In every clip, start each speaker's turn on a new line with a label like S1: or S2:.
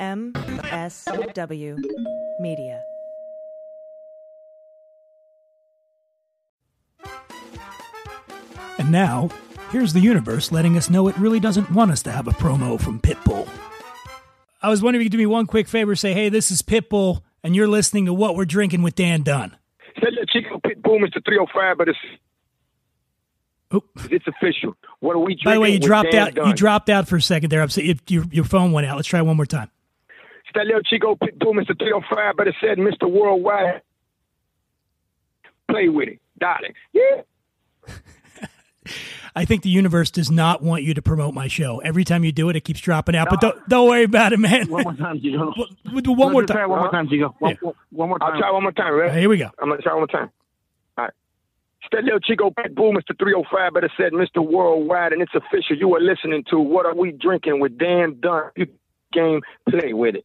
S1: MSW Media.
S2: And now, here's the universe letting us know it really doesn't want us to have a promo from Pitbull. I was wondering if you could do me one quick favor say, hey, this is Pitbull, and you're listening to What We're Drinking with Dan Dunn.
S3: Said that Chico Pitbull, Mr. 305, but it's
S2: Oh,
S3: it's official. What are we drinking?
S2: by the way, you dropped
S3: Dan
S2: out.
S3: Dunn?
S2: You dropped out for a second there. I'm saying if your your phone went out. Let's try one more time.
S3: It's that little Chico Pitbull, Mr. 305, but it said Mr. Worldwide. Play with it, darling. Yeah.
S2: I think the universe does not want you to promote my show. Every time you do it, it keeps dropping out. But don't don't worry about it, man.
S4: One more time, Chico.
S2: We'll do one more time.
S4: one more time, Chico. Uh, one,
S2: Yeah.
S4: one- one more
S3: I'll
S4: time.
S3: try one more time, right?
S2: Here we go.
S3: I'm gonna try one more time. All right. It's that little Chico Pitbull, Mr. 305, but it said Mr. Worldwide, and it's official. You are listening to What Are We Drinking with Dan Dunn. You game, play with it.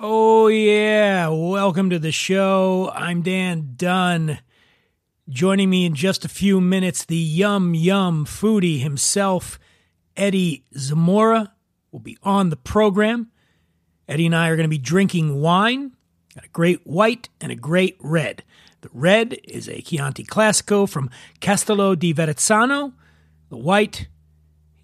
S2: Oh, yeah. Welcome to the show. I'm Dan Dunn. Joining me in just a few minutes, the yum yum foodie himself, Eddie Zamora, will be on the program. Eddie and I are going to be drinking wine, got a great white and a great red. The red is a Chianti Classico from Castello di Verrazzano. The white,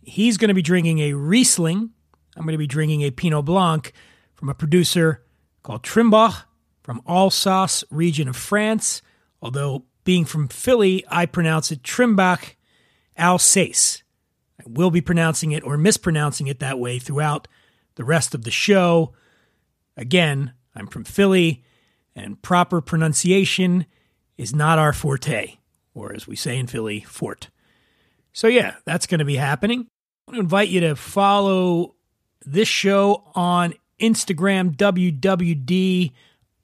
S2: he's going to be drinking a Riesling. I'm going to be drinking a Pinot Blanc from a producer called Trimbach from Alsace region of France. Although being from Philly, I pronounce it Trimbach Alsace. I will be pronouncing it or mispronouncing it that way throughout the rest of the show. Again, I'm from Philly, and proper pronunciation is not our forte, or as we say in Philly, fort. So, yeah, that's going to be happening. I want to invite you to follow this show on Instagram, WWD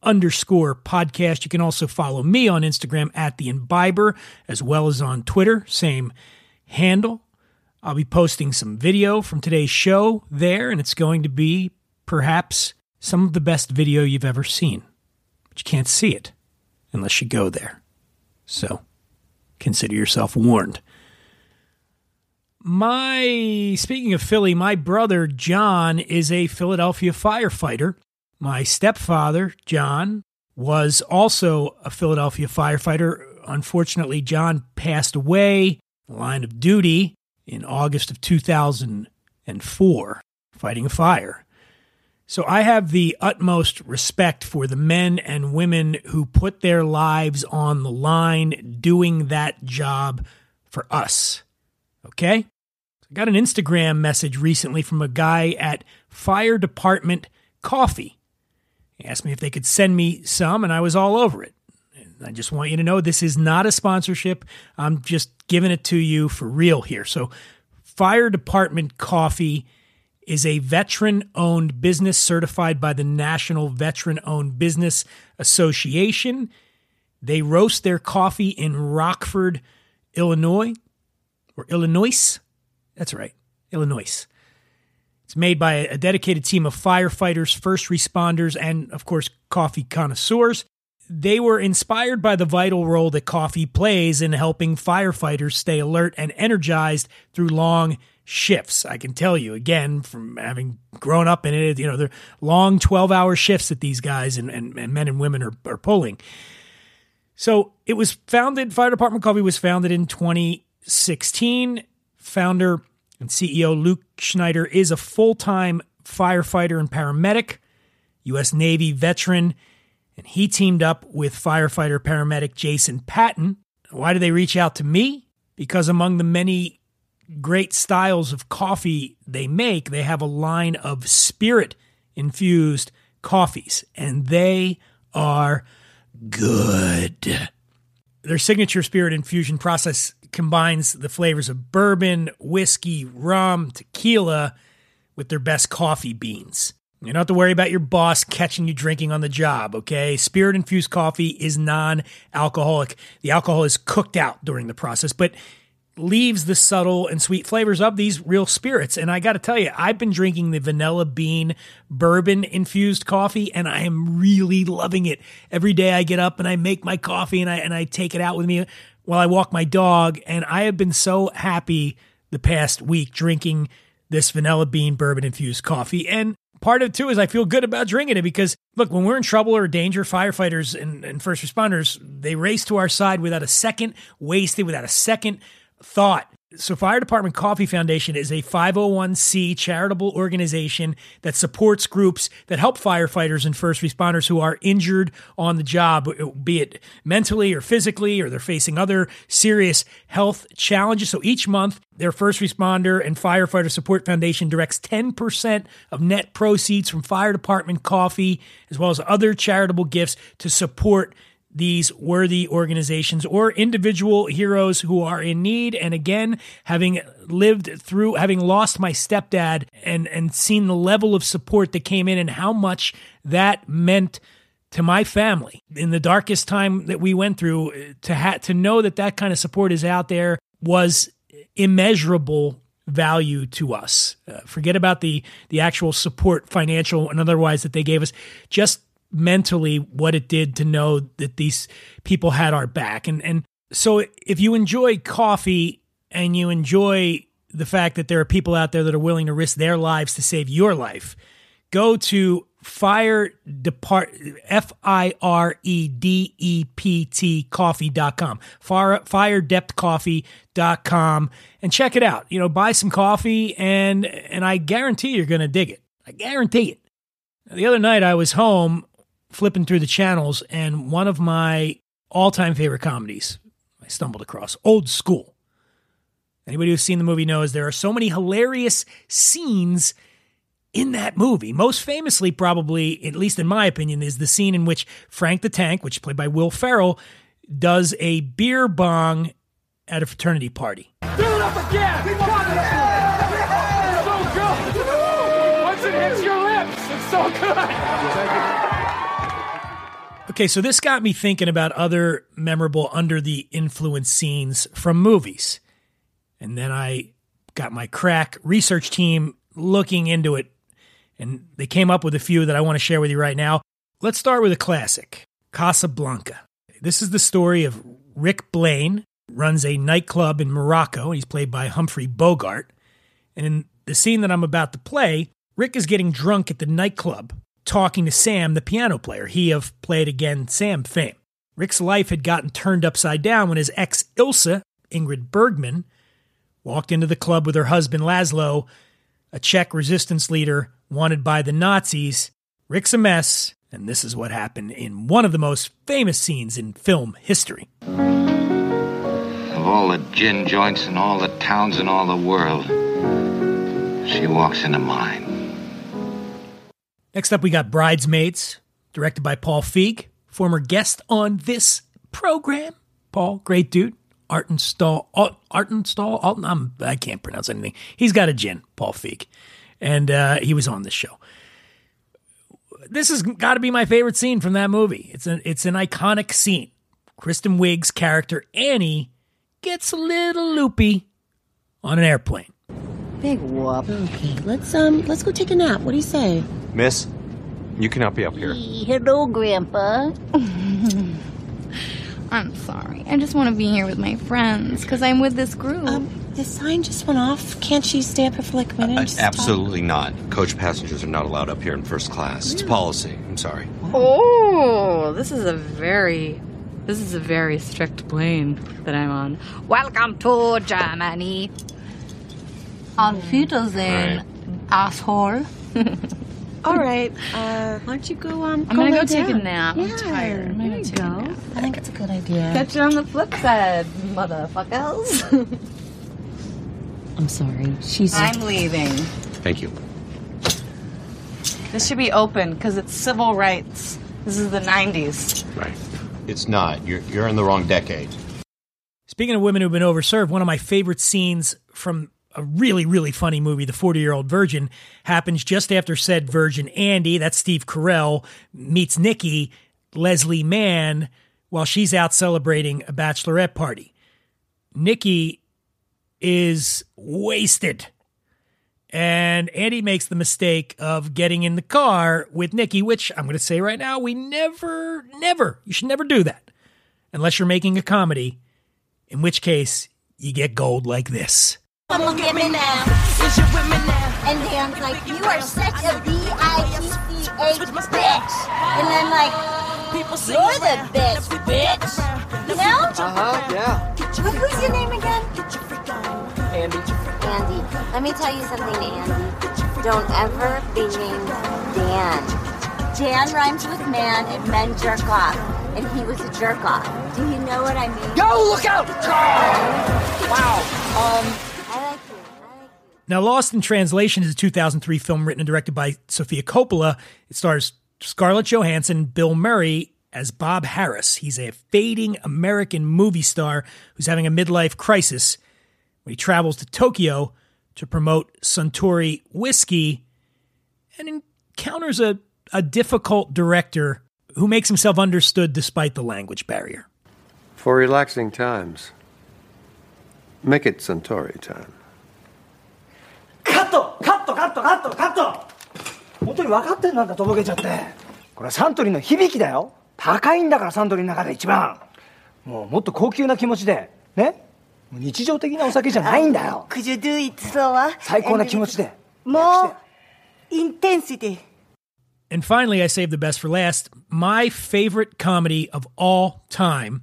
S2: underscore podcast. You can also follow me on Instagram at the imbiber, as well as on Twitter, same handle. I'll be posting some video from today's show there, and it's going to be perhaps some of the best video you've ever seen. But you can't see it unless you go there. So consider yourself warned. My, speaking of Philly, my brother John is a Philadelphia firefighter. My stepfather, John, was also a Philadelphia firefighter. Unfortunately, John passed away in the line of duty in August of 2004, fighting a fire. So I have the utmost respect for the men and women who put their lives on the line doing that job for us. Okay? I got an Instagram message recently from a guy at Fire Department Coffee. He asked me if they could send me some, and I was all over it. I just want you to know this is not a sponsorship. I'm just giving it to you for real here. So, Fire Department Coffee is a veteran owned business certified by the National Veteran Owned Business Association. They roast their coffee in Rockford, Illinois, or Illinois. That's right, Illinois. It's made by a dedicated team of firefighters, first responders, and of course, coffee connoisseurs. They were inspired by the vital role that coffee plays in helping firefighters stay alert and energized through long shifts. I can tell you again from having grown up in it, you know, they're long 12 hour shifts that these guys and, and, and men and women are, are pulling. So it was founded, Fire Department Coffee was founded in 2016. Founder and CEO Luke Schneider is a full time firefighter and paramedic, U.S. Navy veteran, and he teamed up with firefighter paramedic Jason Patton. Why did they reach out to me? Because among the many great styles of coffee they make, they have a line of spirit infused coffees, and they are good. Their signature spirit infusion process combines the flavors of bourbon, whiskey, rum, tequila with their best coffee beans. You don't have to worry about your boss catching you drinking on the job, okay? Spirit infused coffee is non alcoholic. The alcohol is cooked out during the process, but leaves the subtle and sweet flavors of these real spirits. And I got to tell you, I've been drinking the vanilla bean bourbon infused coffee and I am really loving it. Every day I get up and I make my coffee and I and I take it out with me while I walk my dog and I have been so happy the past week drinking this vanilla bean bourbon infused coffee and part of it too is I feel good about drinking it because look, when we're in trouble or danger, firefighters and, and first responders, they race to our side without a second wasted, without a second thought. So, Fire Department Coffee Foundation is a 501c charitable organization that supports groups that help firefighters and first responders who are injured on the job, be it mentally or physically, or they're facing other serious health challenges. So, each month, their First Responder and Firefighter Support Foundation directs 10% of net proceeds from Fire Department coffee, as well as other charitable gifts, to support these worthy organizations or individual heroes who are in need. And again, having lived through, having lost my stepdad and, and seen the level of support that came in and how much that meant to my family in the darkest time that we went through to ha- to know that that kind of support is out there was immeasurable value to us. Uh, forget about the the actual support financial and otherwise that they gave us just mentally what it did to know that these people had our back. And and so if you enjoy coffee and you enjoy the fact that there are people out there that are willing to risk their lives to save your life, go to fire depart f i r e d e p t coffee.com fire fire dept coffee.com and check it out. You know buy some coffee and and i guarantee you're going to dig it. I guarantee it. The other night i was home flipping through the channels, and one of my all time favorite comedies I stumbled across Old School. Anybody who's seen the movie knows there are so many hilarious scenes in that movie. Most famously, probably, at least in my opinion, is the scene in which Frank the Tank, which is played by Will Ferrell, does a beer bong at a fraternity party.
S4: Do it up again! So good! Once it hits your lips, it's so good!
S2: Okay, so this got me thinking about other memorable under the influence scenes from movies. And then I got my crack research team looking into it, and they came up with a few that I want to share with you right now. Let's start with a classic Casablanca. This is the story of Rick Blaine, runs a nightclub in Morocco. He's played by Humphrey Bogart. And in the scene that I'm about to play, Rick is getting drunk at the nightclub talking to Sam, the piano player, he of Play It Again Sam fame. Rick's life had gotten turned upside down when his ex Ilsa, Ingrid Bergman, walked into the club with her husband Laszlo, a Czech resistance leader wanted by the Nazis. Rick's a mess, and this is what happened in one of the most famous scenes in film history.
S5: Of all the gin joints in all the towns in all the world, she walks into mine.
S2: Next up, we got Bridesmaids, directed by Paul Feig, former guest on this program. Paul, great dude. Artenstall, Artenstall, Alton, I'm, I can't pronounce anything. He's got a gin, Paul Feig, and uh, he was on the show. This has got to be my favorite scene from that movie. It's an it's an iconic scene. Kristen Wiig's character Annie gets a little loopy on an airplane.
S6: Big whoop. Okay, let's um let's go take a nap. What do you say?
S7: Miss, you cannot be up here.
S8: Hello, Grandpa. I'm sorry. I just want to be here with my friends because I'm with this group.
S6: Um, the sign just went off. Can't she stay up here for like a minute?
S7: Uh,
S6: and just talk?
S7: absolutely not. Coach passengers are not allowed up here in first class. It's policy. I'm sorry.
S9: Oh, this is a very, this is a very strict plane that I'm on. Welcome to Germany. On Auf Wiedersehen, asshole.
S6: All right. Uh, why don't you go um?
S9: I'm gonna
S6: lay
S9: go take a
S6: down.
S9: nap. I'm
S6: Yeah,
S9: tired. I'm
S6: there
S9: gonna
S6: you
S9: a
S6: go.
S9: nap.
S6: I think it's a good idea.
S9: Catch you on the flip side, motherfuckers.
S6: I'm sorry. She's.
S9: I'm leaving.
S7: Thank you.
S9: This should be open because it's civil rights. This is the 90s.
S7: Right. It's not. You're, you're in the wrong decade.
S2: Speaking of women who've been overserved, one of my favorite scenes from a really, really funny movie, The 40 Year Old Virgin, happens just after said virgin Andy, that's Steve Carell, meets Nikki, Leslie Mann, while she's out celebrating a bachelorette party. Nikki is wasted. And Andy makes the mistake of getting in the car with Nikki, which I'm going to say right now, we never, never, you should never do that unless you're making a comedy, in which case you get gold like this.
S6: Look at me now. Is your women now? And Dan's like, you are such a B-I-T-C-H bitch. And then like, you're the bitch, bitch. You know?
S10: Uh-huh, yeah.
S6: What, who's your name again?
S10: Andy.
S6: Andy. Let me tell you something, Andy. Don't ever be named Dan. Dan rhymes with man and men jerk off. And he was a jerk off. Do you know what I mean?
S10: Yo, look out! Wow. Um,
S6: I like you.
S2: Now, Lost in Translation is a 2003 film written and directed by Sofia Coppola. It stars Scarlett Johansson Bill Murray as Bob Harris. He's a fading American movie star who's having a midlife crisis when he travels to Tokyo to promote Suntory whiskey and encounters a, a difficult director who makes himself understood despite the language barrier.
S11: For relaxing times, make it Suntory time.
S10: カットカットカットカットカット本当に分かってんなんだとぼけちゃってこれはサントリーの響きだよ高いんだからサントリーの中で一番もうもっと高級な気持ちでねもう日常的なお酒じゃないんだよ
S6: Could you do it slower?
S10: 最高な気持ちで
S6: More intensity.
S2: And finally, I saved the best for last. My favorite comedy of all time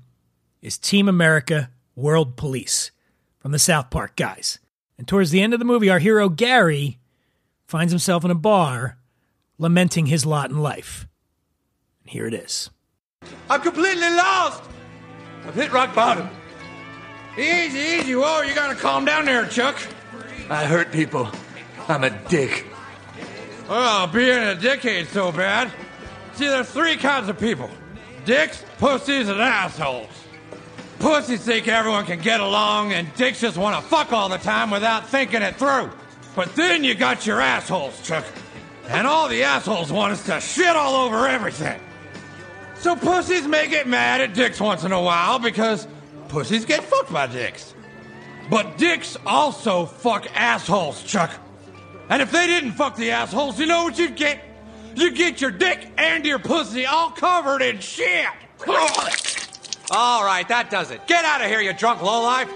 S2: is Team America World Police from the South Park guys. And towards the end of the movie, our hero Gary finds himself in a bar lamenting his lot in life. And here it is.
S4: I'm completely lost. I've hit rock bottom. Easy, easy. Whoa, you gotta calm down there, Chuck. I hurt people. I'm a dick. Well, being a dick ain't so bad. See, there's three kinds of people dicks, pussies, and assholes. Pussies think everyone can get along, and dicks just want to fuck all the time without thinking it through. But then you got your assholes, Chuck. And all the assholes want us to shit all over everything. So pussies may get mad at dicks once in a while because pussies get fucked by dicks. But dicks also fuck assholes, Chuck. And if they didn't fuck the assholes, you know what you'd get? You'd get your dick and your pussy all covered in shit.
S7: All right, that does it. Get out of here, you drunk lowlife.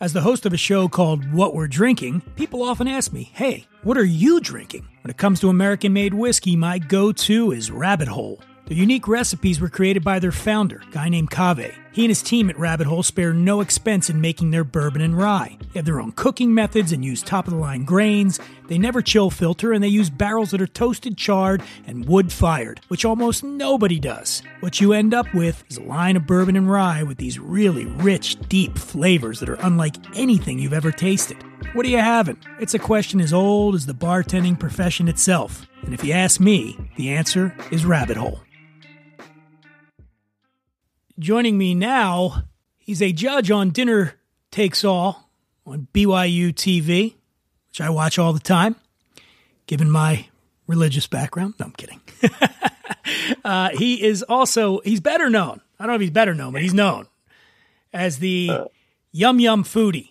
S2: As the host of a show called What We're Drinking, people often ask me, hey, what are you drinking? When it comes to American made whiskey, my go to is Rabbit Hole. Their unique recipes were created by their founder, a guy named Cave. He and his team at Rabbit Hole spare no expense in making their bourbon and rye. They have their own cooking methods and use top of the line grains. They never chill filter and they use barrels that are toasted, charred, and wood fired, which almost nobody does. What you end up with is a line of bourbon and rye with these really rich, deep flavors that are unlike anything you've ever tasted. What are you having? It's a question as old as the bartending profession itself. And if you ask me, the answer is Rabbit Hole. Joining me now, he's a judge on Dinner Takes All on BYU TV, which I watch all the time, given my religious background. No, I'm kidding. uh, he is also, he's better known. I don't know if he's better known, but he's known as the Yum Yum Foodie.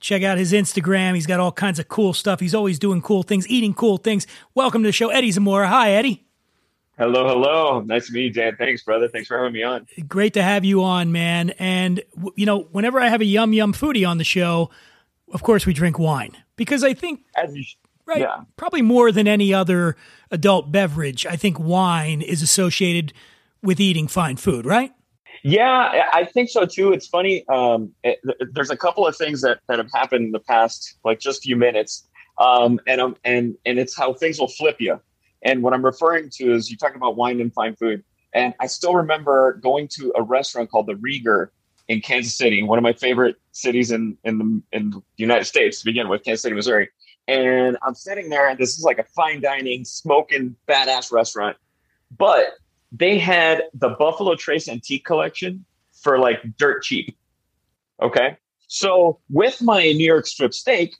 S2: Check out his Instagram. He's got all kinds of cool stuff. He's always doing cool things, eating cool things. Welcome to the show, Eddie Zamora. Hi, Eddie.
S12: Hello, hello. Nice to meet you, Dan. Thanks, brother. Thanks for having me on.
S2: Great to have you on, man. And, you know, whenever I have a Yum Yum Foodie on the show, of course we drink wine because I think,
S12: As you,
S2: right,
S12: yeah.
S2: probably more than any other adult beverage, I think wine is associated with eating fine food, right?
S12: Yeah, I think so too. It's funny. Um, it, there's a couple of things that, that have happened in the past, like just few minutes, um, and um, and and it's how things will flip you. And what I'm referring to is you talked about wine and fine food, and I still remember going to a restaurant called the Rieger in Kansas City, one of my favorite cities in in the in the United States to begin with, Kansas City, Missouri. and I'm sitting there, and this is like a fine dining, smoking, badass restaurant. But they had the Buffalo Trace Antique Collection for like dirt cheap. Okay. So with my New York strip steak,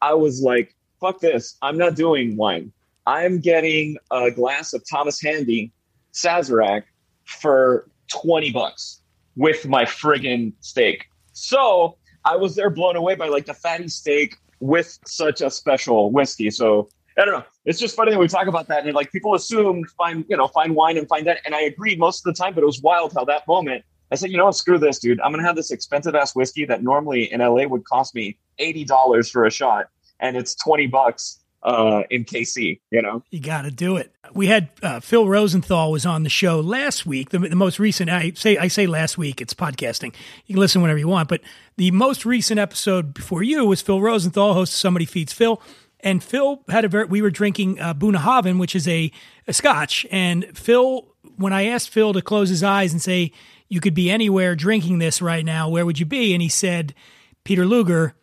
S12: I was like, fuck this. I'm not doing wine. I'm getting a glass of Thomas Handy Sazerac for 20 bucks with my friggin' steak. So I was there blown away by like the fatty steak with such a special whiskey. So I don't know. It's just funny that we talk about that and like people assume fine, you know, fine wine and find that. And I agreed most of the time, but it was wild how that moment I said, you know what, screw this, dude. I'm gonna have this expensive ass whiskey that normally in LA would cost me eighty dollars for a shot, and it's twenty bucks uh, in KC. You know,
S2: You got to do it. We had uh, Phil Rosenthal was on the show last week. The, the most recent, I say, I say last week. It's podcasting. You can listen whenever you want. But the most recent episode before you was Phil Rosenthal, host of Somebody Feeds Phil, and Phil had a very. We were drinking uh, Bunnahabhain, which is a, a Scotch, and Phil. When I asked Phil to close his eyes and say, "You could be anywhere drinking this right now, where would you be?" and he said, "Peter Luger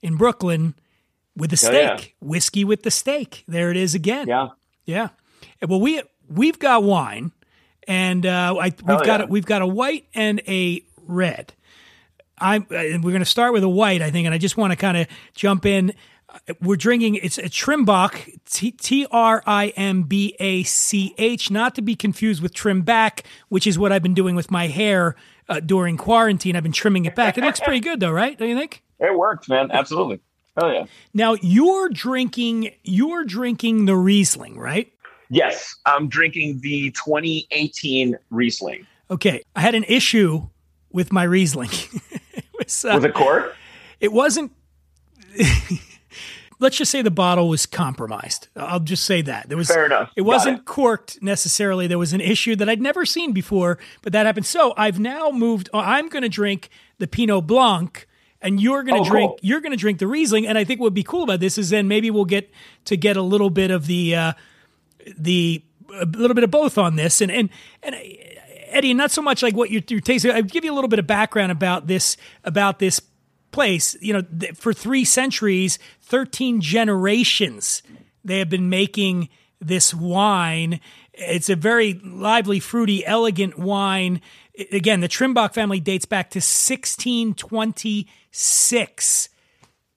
S2: in Brooklyn." With the
S12: Oh,
S2: steak,
S12: yeah.
S2: whiskey with the steak. There it is again.
S12: Yeah,
S2: yeah. Well, we we've got wine, and uh, I, we've got
S12: yeah.
S2: a, we've got a white and a red. I'm and we're going to start with a white, I think, and I just want to kind of jump in. We're drinking. It's a Trimbach, T- R I M B A C H, not to be confused with trim back, which is what I've been doing with my hair uh, during quarantine. I've been trimming it back. It looks pretty good, though, right? Don't you think?
S12: it worked, man. Absolutely. Oh yeah.
S2: Now you're drinking you're drinking the Riesling, right?
S12: Yes, I'm drinking the 2018 Riesling.
S2: Okay, I had an issue with my Riesling. it was, uh,
S12: Was it cork?
S2: It wasn't. Let's just say the bottle was compromised. I'll just say that there was.
S12: Fair enough.
S2: It wasn't
S12: it.
S2: corked necessarily. There was an issue that I'd never seen before, but that happened. So I've now moved. I'm going to drink the Pinot Blanc, and you're going to
S12: Oh,
S2: drink.
S12: cool.
S2: You're going to drink the Riesling. And I think what would be cool about this is then maybe we'll get to get a little bit of the uh, the a little bit of both on this. And and and Eddie, not so much like what you're, you're tasting. I'll give you a little bit of background about this about this place. You know, th- for three centuries, thirteen generations, they have been making this wine. It's a very lively, fruity, elegant wine. Again, the Trimbach family dates back to 1626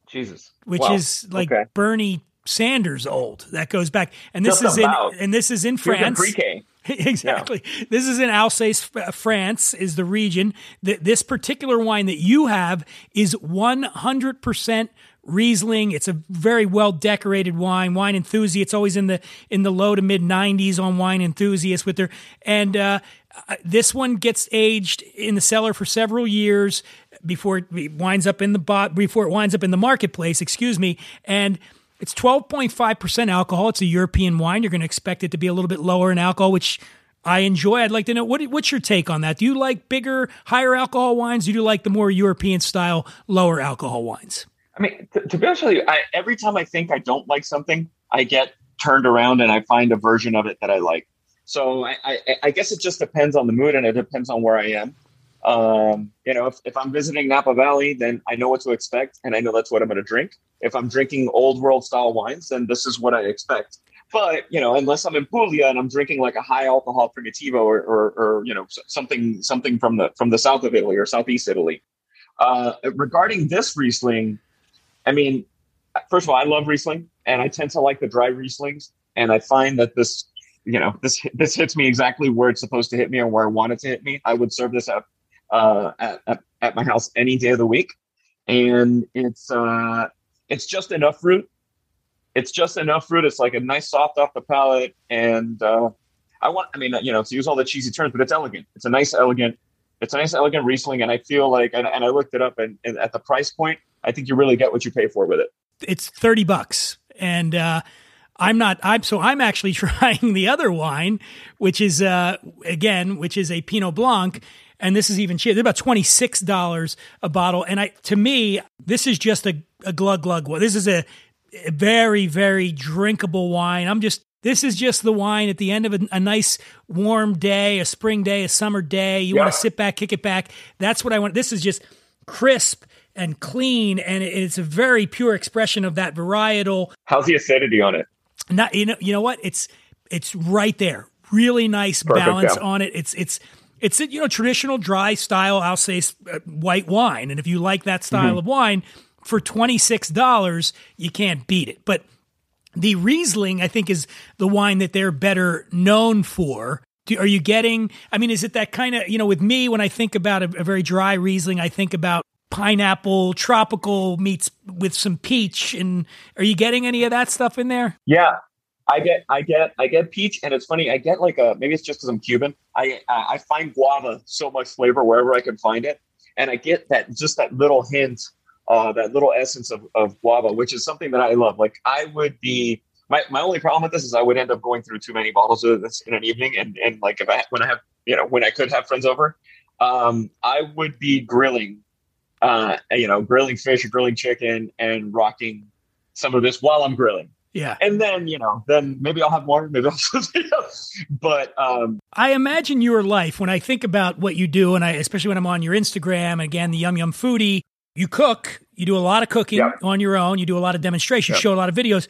S12: Jesus.
S2: which
S12: Wow.
S2: is like
S12: Okay.
S2: Bernie Sanders old. That goes back, and this
S12: Just
S2: is
S12: about.
S2: in and this is in France.
S12: pre-K.
S2: exactly. This is in Alsace, France, is the region. Th- This particular wine that you have is 100% Riesling. It's a very well decorated wine. Wine enthusiast. It's always in the in the low to mid 90s on wine enthusiasts with their and uh, uh, this one gets aged in the cellar for several years before it winds up in the bot before it winds up in the marketplace. Excuse me, and it's 12.5% alcohol. It's a European wine. You're going to expect it to be a little bit lower in alcohol, which I enjoy. I'd like to know what, what's your take on that? Do you like bigger, higher alcohol wines? Do you like the more European style, lower alcohol wines?
S12: I mean, to, to be honest with you, I, every time I think I don't like something, I get turned around and I find a version of it that I like. So I, I, I guess it just depends on the mood and it depends on where I am. Um, you know, if, if I'm visiting Napa Valley, then I know what to expect and I know that's what I'm going to drink. If I'm drinking old world style wines, then this is what I expect. But you know, unless I'm in Puglia and I'm drinking like a high alcohol primitivo or, or, or you know something something from the from the south of Italy or southeast Italy. Uh, regarding this Riesling, I mean, first of all, I love Riesling, and I tend to like the dry Rieslings. And I find that this, you know, this this hits me exactly where it's supposed to hit me or where I want it to hit me. I would serve this at uh, at, at, at my house any day of the week, and it's uh, it's just enough fruit. It's just enough fruit. It's like a nice soft off the palate, and uh, I want. I mean, you know, to use all the cheesy terms, but it's elegant. It's a nice, elegant. It's a nice, elegant Riesling, and I feel like, and, and I looked it up, and, and at the price point, I think you really get what you pay for with it.
S2: It's 30 bucks. And, uh, I'm not, I'm, so I'm actually trying the other wine, which is, uh, again, which is a Pinot Blanc. And this is even cheaper. They're about $26 a bottle. And I, to me, this is just a, a glug glug. one. This is a, a very, very drinkable wine. I'm just, this is just the wine at the end of a, a nice warm day, a spring day, a summer day. You want to sit back, kick it back. That's what I want. This is just crisp and clean, and it- it's a very pure expression of that varietal.
S12: How's the acidity on it?
S2: Not you know you know what it's it's right there. Really nice
S12: Perfect,
S2: balance
S12: yeah.
S2: on it. It's it's it's a, you know traditional dry style I'll say uh, white wine, and if you like that style
S12: Mhm.
S2: of wine for twenty six dollars, you can't beat it. But the Riesling, I think, is the wine that they're better known for. Do, are you getting? I mean, is it that kind of you know? With me, when I think about a, a very dry Riesling, I think about pineapple, tropical meets with some peach. And are you getting any of that stuff in there?
S12: Yeah, I get, I get, I get peach, and it's funny. I get like a maybe it's just because I'm Cuban. I I find guava so much flavor wherever I can find it, and I get that just that little hint, uh, that little essence of, of guava, which is something that I love. Like I would be. My, my only problem with this is I would end up going through too many bottles of this in an evening, and and like if I when I have you know when I could have friends over, um, I would be grilling, uh, you know, grilling fish or grilling chicken and rocking some of this while I'm grilling.
S2: Yeah.
S12: And then, you know, then maybe I'll have more, maybe I'll. But um
S2: I imagine your life when I think about what you do, and I especially when I'm on your Instagram, again, the Yum Yum Foodie, you cook, you do a lot of cooking on your own, you do a lot of demonstrations,
S12: Yep.
S2: show a lot of videos.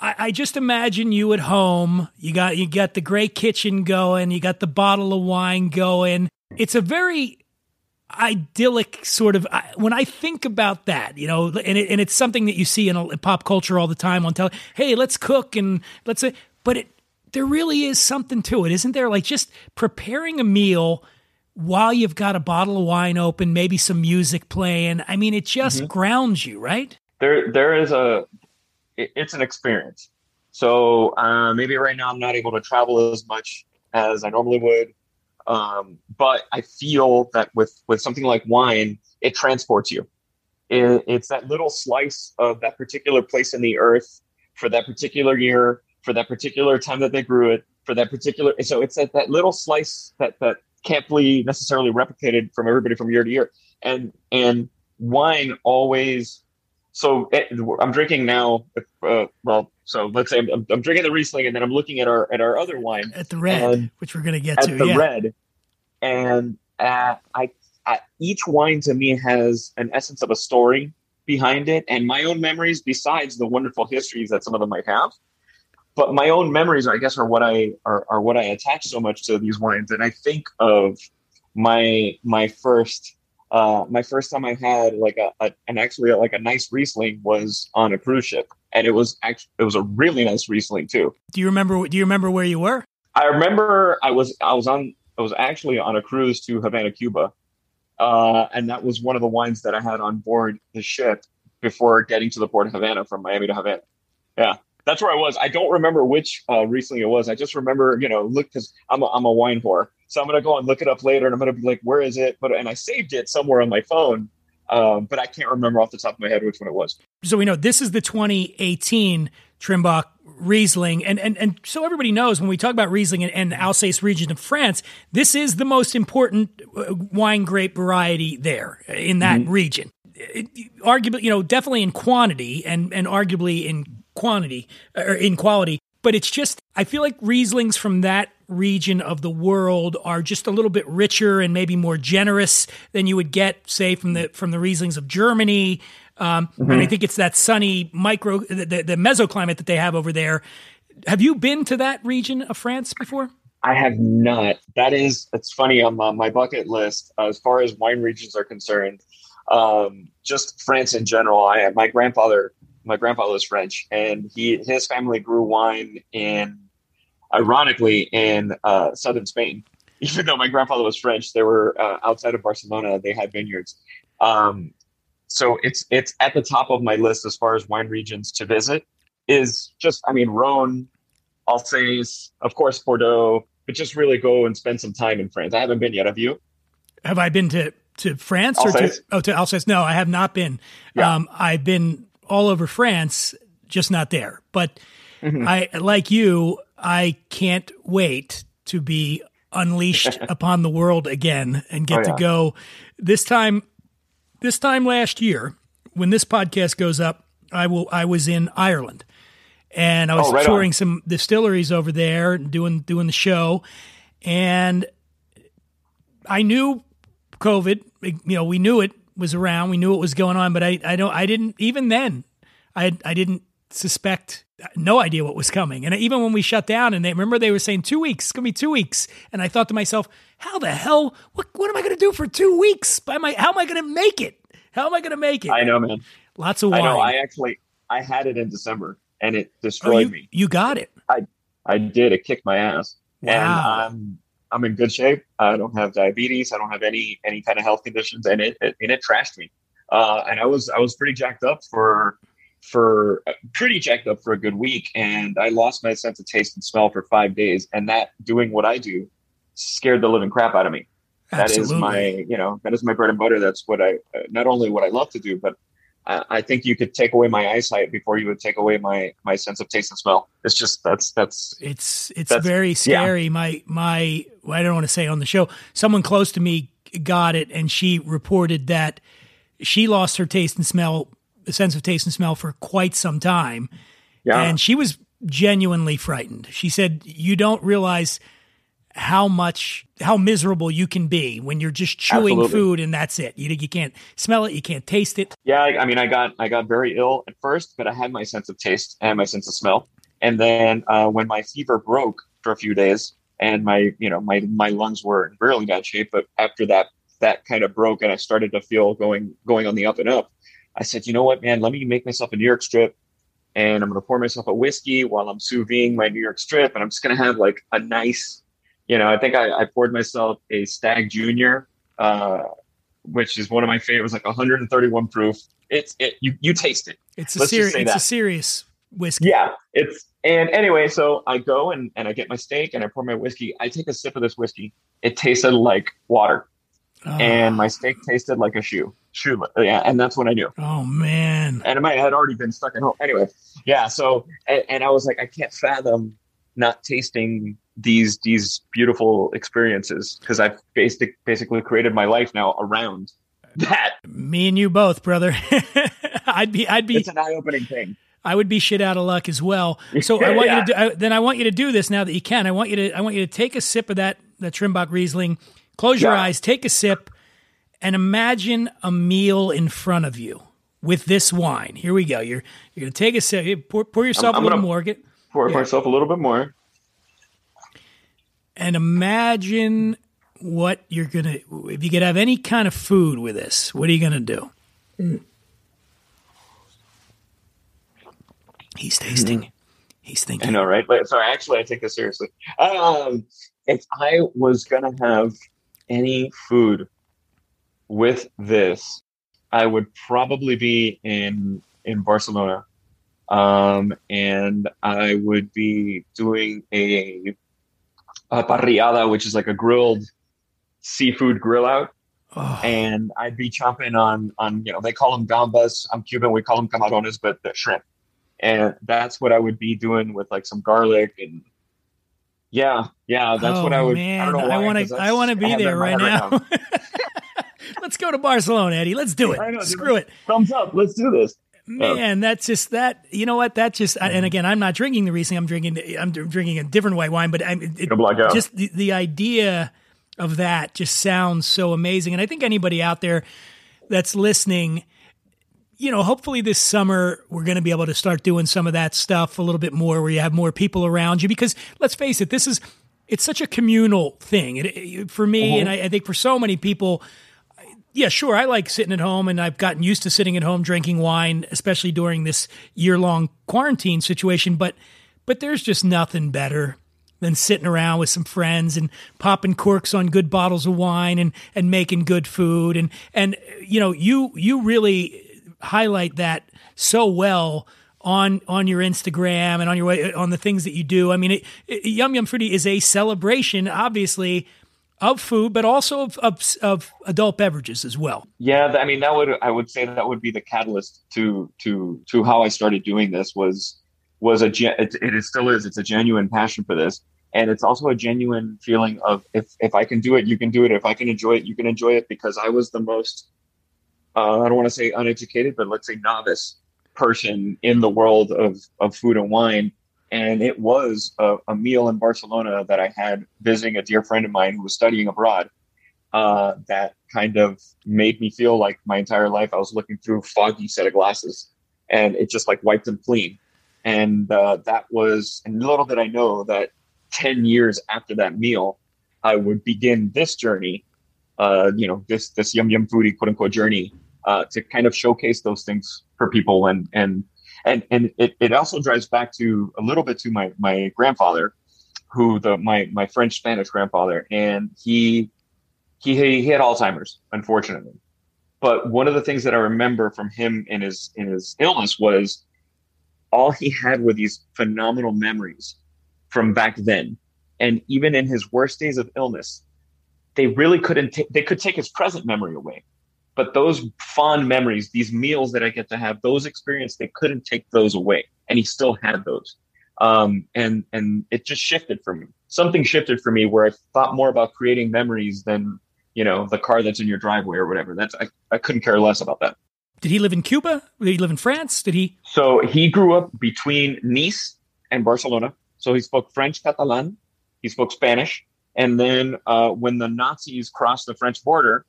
S2: I, I just imagine you at home. You got you got the great kitchen going, you got the bottle of wine going. It's a very idyllic sort of when I think about that, you know, and it, and it's something that you see in, a, pop culture all the time on tele. Hey, let's cook and let's, but it there really is something to it, isn't there? Like just preparing a meal while you've got a bottle of wine open, maybe some music playing. I mean, it just
S12: Mhm.
S2: grounds you, right?
S12: there there is a it's an experience. So uh, maybe right now I'm not able to travel as much as I normally would. Um, but I feel that with with something like wine, it transports you. It, it's that little slice of that particular place in the earth for that particular year, for that particular time that they grew it, for that particular. So it's that, that little slice that that can't be necessarily replicated from everybody from year to year. And and wine always. So I'm drinking now. Uh, well, so let's say I'm, I'm drinking the Riesling, and then I'm looking at our at our other wine
S2: At the red, which we're going to get to.
S12: the
S2: yeah.
S12: red, and uh, I, I each wine to me has an essence of a story behind it, and my own memories besides the wonderful histories that some of them might have. But my own memories, I guess, are what I are, are what I attach so much to these wines, and I think of my my first uh, my first time I had like a, a an actually like a nice Riesling was on a cruise ship, and it was actually it was a really nice Riesling too.
S2: Do you remember? Do you remember where you were?
S12: I remember I was I was on I was actually on a cruise to Havana, Cuba, uh, and that was one of the wines that I had on board the ship before getting to the port of Havana from Miami to Havana. Yeah, that's where I was. I don't remember which uh, Riesling it was. I just remember you know look because I'm a, I'm a wine whore, so I'm gonna go and look it up later, and I'm gonna be like, where is it? But and I saved it somewhere on my phone, um, but I can't remember off the top of my head which one it was.
S2: so we know this is the 2018 Trimbach Riesling, and and and so everybody knows when we talk about Riesling and, and Alsace region of France, this is the most important uh, wine grape variety there in that region. It- arguably, you know, definitely in quantity and and arguably in quantity or in quality, but it's just I feel like Rieslings from that region of the world are just a little bit richer and maybe more generous than you would get, say, from the from the Rieslings of Germany. Um, And I
S12: Mhm.
S2: think it's that sunny micro, the, the, the mesoclimate that they have over there. Have you been to that region of France before?
S12: I have not. That is, it's funny on my, my bucket list uh, as far as wine regions are concerned. Um, just France in general. I my grandfather, my grandfather was French, and he his family grew wine in, ironically, in uh, southern Spain. Even though my grandfather was French, they were uh, outside of Barcelona. They had vineyards. Um, so it's it's at the top of my list as far as wine regions to visit. Is just, I mean, Rhone, Alsace, of course, Bordeaux, but just really go and spend some time in France. I haven't been yet. Have you?
S2: Have I been to to France or to
S12: Alsace?
S2: oh to Alsace? No, I have not been. Um, I've been all over France, just not there. But
S12: Mm-hmm.
S2: I like you. I can't wait to be unleashed upon the world again and get
S12: Oh,
S2: to go. This time, this time last year, when this podcast goes up, I will. I was in Ireland, and I was
S12: Oh, right on.
S2: touring some distilleries over there, doing doing the show, and I knew COVID. You know, we knew it was around. We knew what was going on, but I I don't I didn't even then I I didn't suspect no idea what was coming. And even when we shut down and they remember they were saying 2 weeks, it's to be 2 weeks. And I thought to myself, how the hell what what am I going to do for 2 weeks? By my how am I going to make it? How am I going to make it?
S12: I know, man.
S2: Lots of wine.
S12: I know. I actually I had it in December and it
S2: Oh,
S12: destroyed
S2: you,
S12: me.
S2: you got it.
S12: I I did. It kicked my ass. And
S2: Wow.
S12: I'm I'm in good shape. I don't have diabetes. I don't have any any kind of health conditions, and it, it and it trashed me. Uh, and I was I was pretty jacked up for for uh, pretty jacked up for a good week, and I lost my sense of taste and smell for five days. And that doing what I do scared the living crap out of me. That is my you know that is my bread and butter. That's what I uh, not only what I love to do, but I, I think you could take away my eyesight before you would take away my my sense of taste and smell. It's just that's that's
S2: It's it's
S12: That's-
S2: very
S12: yeah.
S2: scary. My my well, I don't want to say on the show. Someone close to me got it, and she reported that she lost her taste and smell, the sense of taste and smell for quite some time.
S12: Yeah.
S2: and she was genuinely frightened. She said, "You don't realize." How much, how miserable you can be when you're just chewing
S12: Absolutely.
S2: food and that's it. You, you can't smell it, you can't taste it.
S12: Yeah, I, I mean, I got I got very ill at first, but I had my sense of taste and my sense of smell. And then uh, when my fever broke for a few days, and my you know my my lungs were in really bad shape, but after that that kind of broke, and I started to feel going going on the up and up. I said, you know what, man, let me make myself a New York strip, and I'm gonna pour myself a whiskey while I'm sous my New York strip, and I'm just gonna have like a nice, you know, I think I, I poured myself a Stagg Junior. Uh, which is one of my favorites, like 131 proof. It's it you you taste it.
S2: It's a serious, it's a serious whiskey.
S12: Yeah, it's and anyway, so I go and and I get my steak and I pour my whiskey. I take a sip of this whiskey. It tasted like water,
S2: Oh,
S12: and my steak tasted like a shoe. Shoe, yeah, and that's when I knew.
S2: oh man,
S12: And it might had already been stuck at home. Anyway, yeah. So and, and I was like, I can't fathom not tasting these these beautiful experiences because I've basic, basically created my life now around that.
S2: me and you both, brother. I'd be, I'd be,
S12: It's an eye opening thing.
S2: I would be shit out of luck as well. So I want
S12: Yeah.
S2: you to do, I, then I want you to do this now that you can. I want you to I want you to take a sip of that that Trimbach Riesling. Close your
S12: Yeah.
S2: eyes, take a sip, and imagine a meal in front of you with this wine. Here we go. You're you're gonna take a sip. Pour, pour yourself
S12: I'm
S2: a little more, get,
S12: Pour
S2: Yeah.
S12: myself a little bit more.
S2: And imagine what you're gonna. If you could have any kind of food with this, what are you gonna do? He's tasting. He's thinking.
S12: I know, right? Like, sorry, actually, I take this seriously. Um, if I was gonna have any food with this, I would probably be in in Barcelona, um, and I would be doing a, a parrillada, which is like a grilled seafood grill out.
S2: Oh,
S12: and I'd be chomping on on you know they call them gambas. I'm Cuban, we call them camarones, but the shrimp, and that's what I would be doing with like some garlic and yeah, yeah, that's
S2: oh,
S12: what I oh, would.
S2: Man,
S12: I don't know why.
S2: want
S12: 'cause
S2: to. I want to be there
S12: in my
S2: right now. Let's go to Barcelona, Eddie. Let's do it.
S12: I know.
S2: Screw it.
S12: Thumbs up. Let's do this.
S2: Man, that's just that. You know what? That just. And again, I'm not drinking the Riesling. I'm drinking. I'm drinking a different white wine. But I'm it,
S12: Gonna black out.
S2: just the, the idea of that just sounds so amazing. And I think anybody out there that's listening, you know, hopefully this summer we're going to be able to start doing some of that stuff a little bit more, where you have more people around you. Because let's face it, this is it's such a communal thing. It, it- for me,
S12: Mhm.
S2: and I, I think for so many people, yeah, sure. I like sitting at home, and I've gotten used to sitting at home drinking wine, especially during this year long quarantine situation. But but there's just nothing better than sitting around with some friends and popping corks on good bottles of wine and and making good food and and you know you you really highlight that so well on on your Instagram and on your way on the things that you do. I mean, it, it, Yum Yum Foodie is a celebration, obviously, of food, but also of, of of adult beverages as well.
S12: Yeah, I mean that would I would say that would be the catalyst to to to how I started doing this was was a it, it still is it's a genuine passion for this. And it's also a genuine feeling of if if I can do it you can do it. If I can enjoy it you can enjoy it. Because I was the most uh, I don't want to say uneducated but let's say novice person in the world of of food and wine and it was a, a meal in Barcelona that I had visiting a dear friend of mine who was studying abroad uh, that kind of made me feel like my entire life I was looking through a foggy set of glasses, and it just like wiped them clean. And uh, that was, and little did I know that ten years after that meal, I would begin this journey. Uh, you know, this this yum yum foodie quote unquote journey uh, to kind of showcase those things for people, and and and and it, it also drives back to a little bit to my my grandfather, who the my my French Spanish grandfather, and he he he had Alzheimer's, unfortunately. But one of the things that I remember from him in his in his illness was all he had were these phenomenal memories from back then. And even in his worst days of illness, they really couldn't ta- they could take his present memory away. But those fond memories, these meals that I get to have, those experiences, they couldn't take those away. And he still had those. Um, and and it just shifted for me. Something shifted for me where I thought more about creating memories than you know the car that's in your driveway or whatever. That's I, I couldn't care less about that.
S2: Did he live in Cuba? Did he live in France? Did he?
S12: So he grew up between Nice and Barcelona. So he spoke French, Catalan. He spoke Spanish. And then uh, when the Nazis crossed the French border,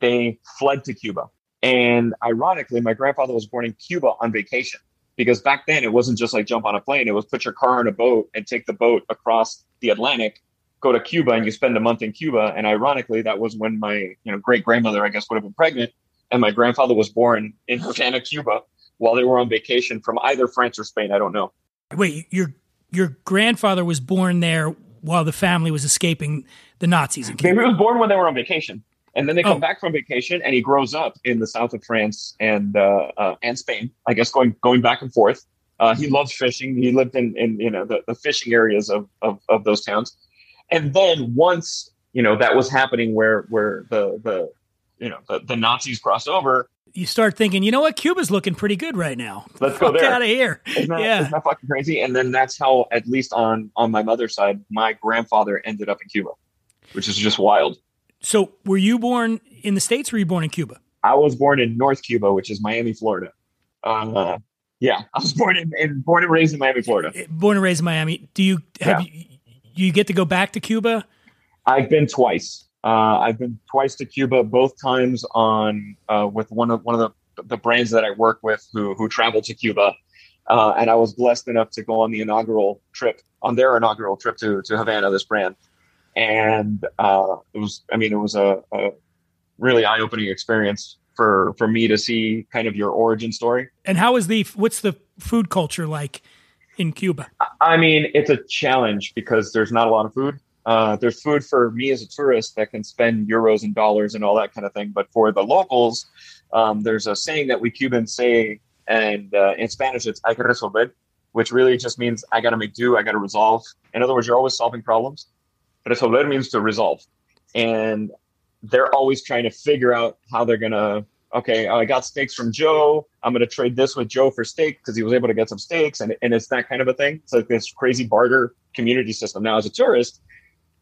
S12: they fled to Cuba. And ironically, my grandfather was born in Cuba on vacation because back then it wasn't just like jump on a plane. It was put your car in a boat and take the boat across the Atlantic, go to Cuba, and you spend a month in Cuba. And ironically, that was when my you know great grandmother, I guess, would have been pregnant, and my grandfather was born in Havana, Cuba, while they were on vacation from either France or Spain. I don't know.
S2: Wait, your your grandfather was born there while the family was escaping the Nazis. In
S12: He
S2: Cuba.
S12: was born when they were on vacation, and then they come
S2: Oh.
S12: back from vacation, and he grows up in the south of France and uh, uh, and Spain. I guess going going back and forth. Uh, he loves fishing. He lived in in you know the, the fishing areas of, of of those towns, and then once you know that was happening, where where the the you know the, the Nazis crossed over,
S2: You start thinking, you know what? Cuba's looking pretty good right now.
S12: Let's go there.
S2: out of here.
S12: Isn't that,
S2: yeah.
S12: isn't that fucking crazy? And then that's how, at least on on my mother's side, my grandfather ended up in Cuba, which is just wild.
S2: So, were you born in the states? or Were you born in Cuba?
S12: I was born in North Cuba, which is Miami, Florida. Uh, yeah, I was born in, in born and raised in Miami, Florida.
S2: Born and raised in Miami. Do you have you, you get to go back to Cuba?
S12: I've been twice. Uh, I've been twice to Cuba, both times on uh, with one of one of the the brands that I work with who who traveled to Cuba, uh, and I was blessed enough to go on the inaugural trip on their inaugural trip to to Havana. This brand, and uh, it was I mean it was a, a really eye opening experience for for me to see kind of your origin story.
S2: And how is the what's the food culture like in Cuba?
S12: I mean, it's a challenge because there's not a lot of food. Uh, there's food for me as a tourist that can spend euros and dollars and all that kind of thing. But for the locals, um, there's a saying that we Cubans say, and uh, in Spanish it's "hay que resolver," which really just means I got to make do, I got to resolve. In other words, you're always solving problems. Resolver means to resolve, and they're always trying to figure out how they're gonna. Okay, I got steaks from Joe. I'm gonna trade this with Joe for steak because he was able to get some steaks, and and it's that kind of a thing. It's like this crazy barter community system. Now, as a tourist,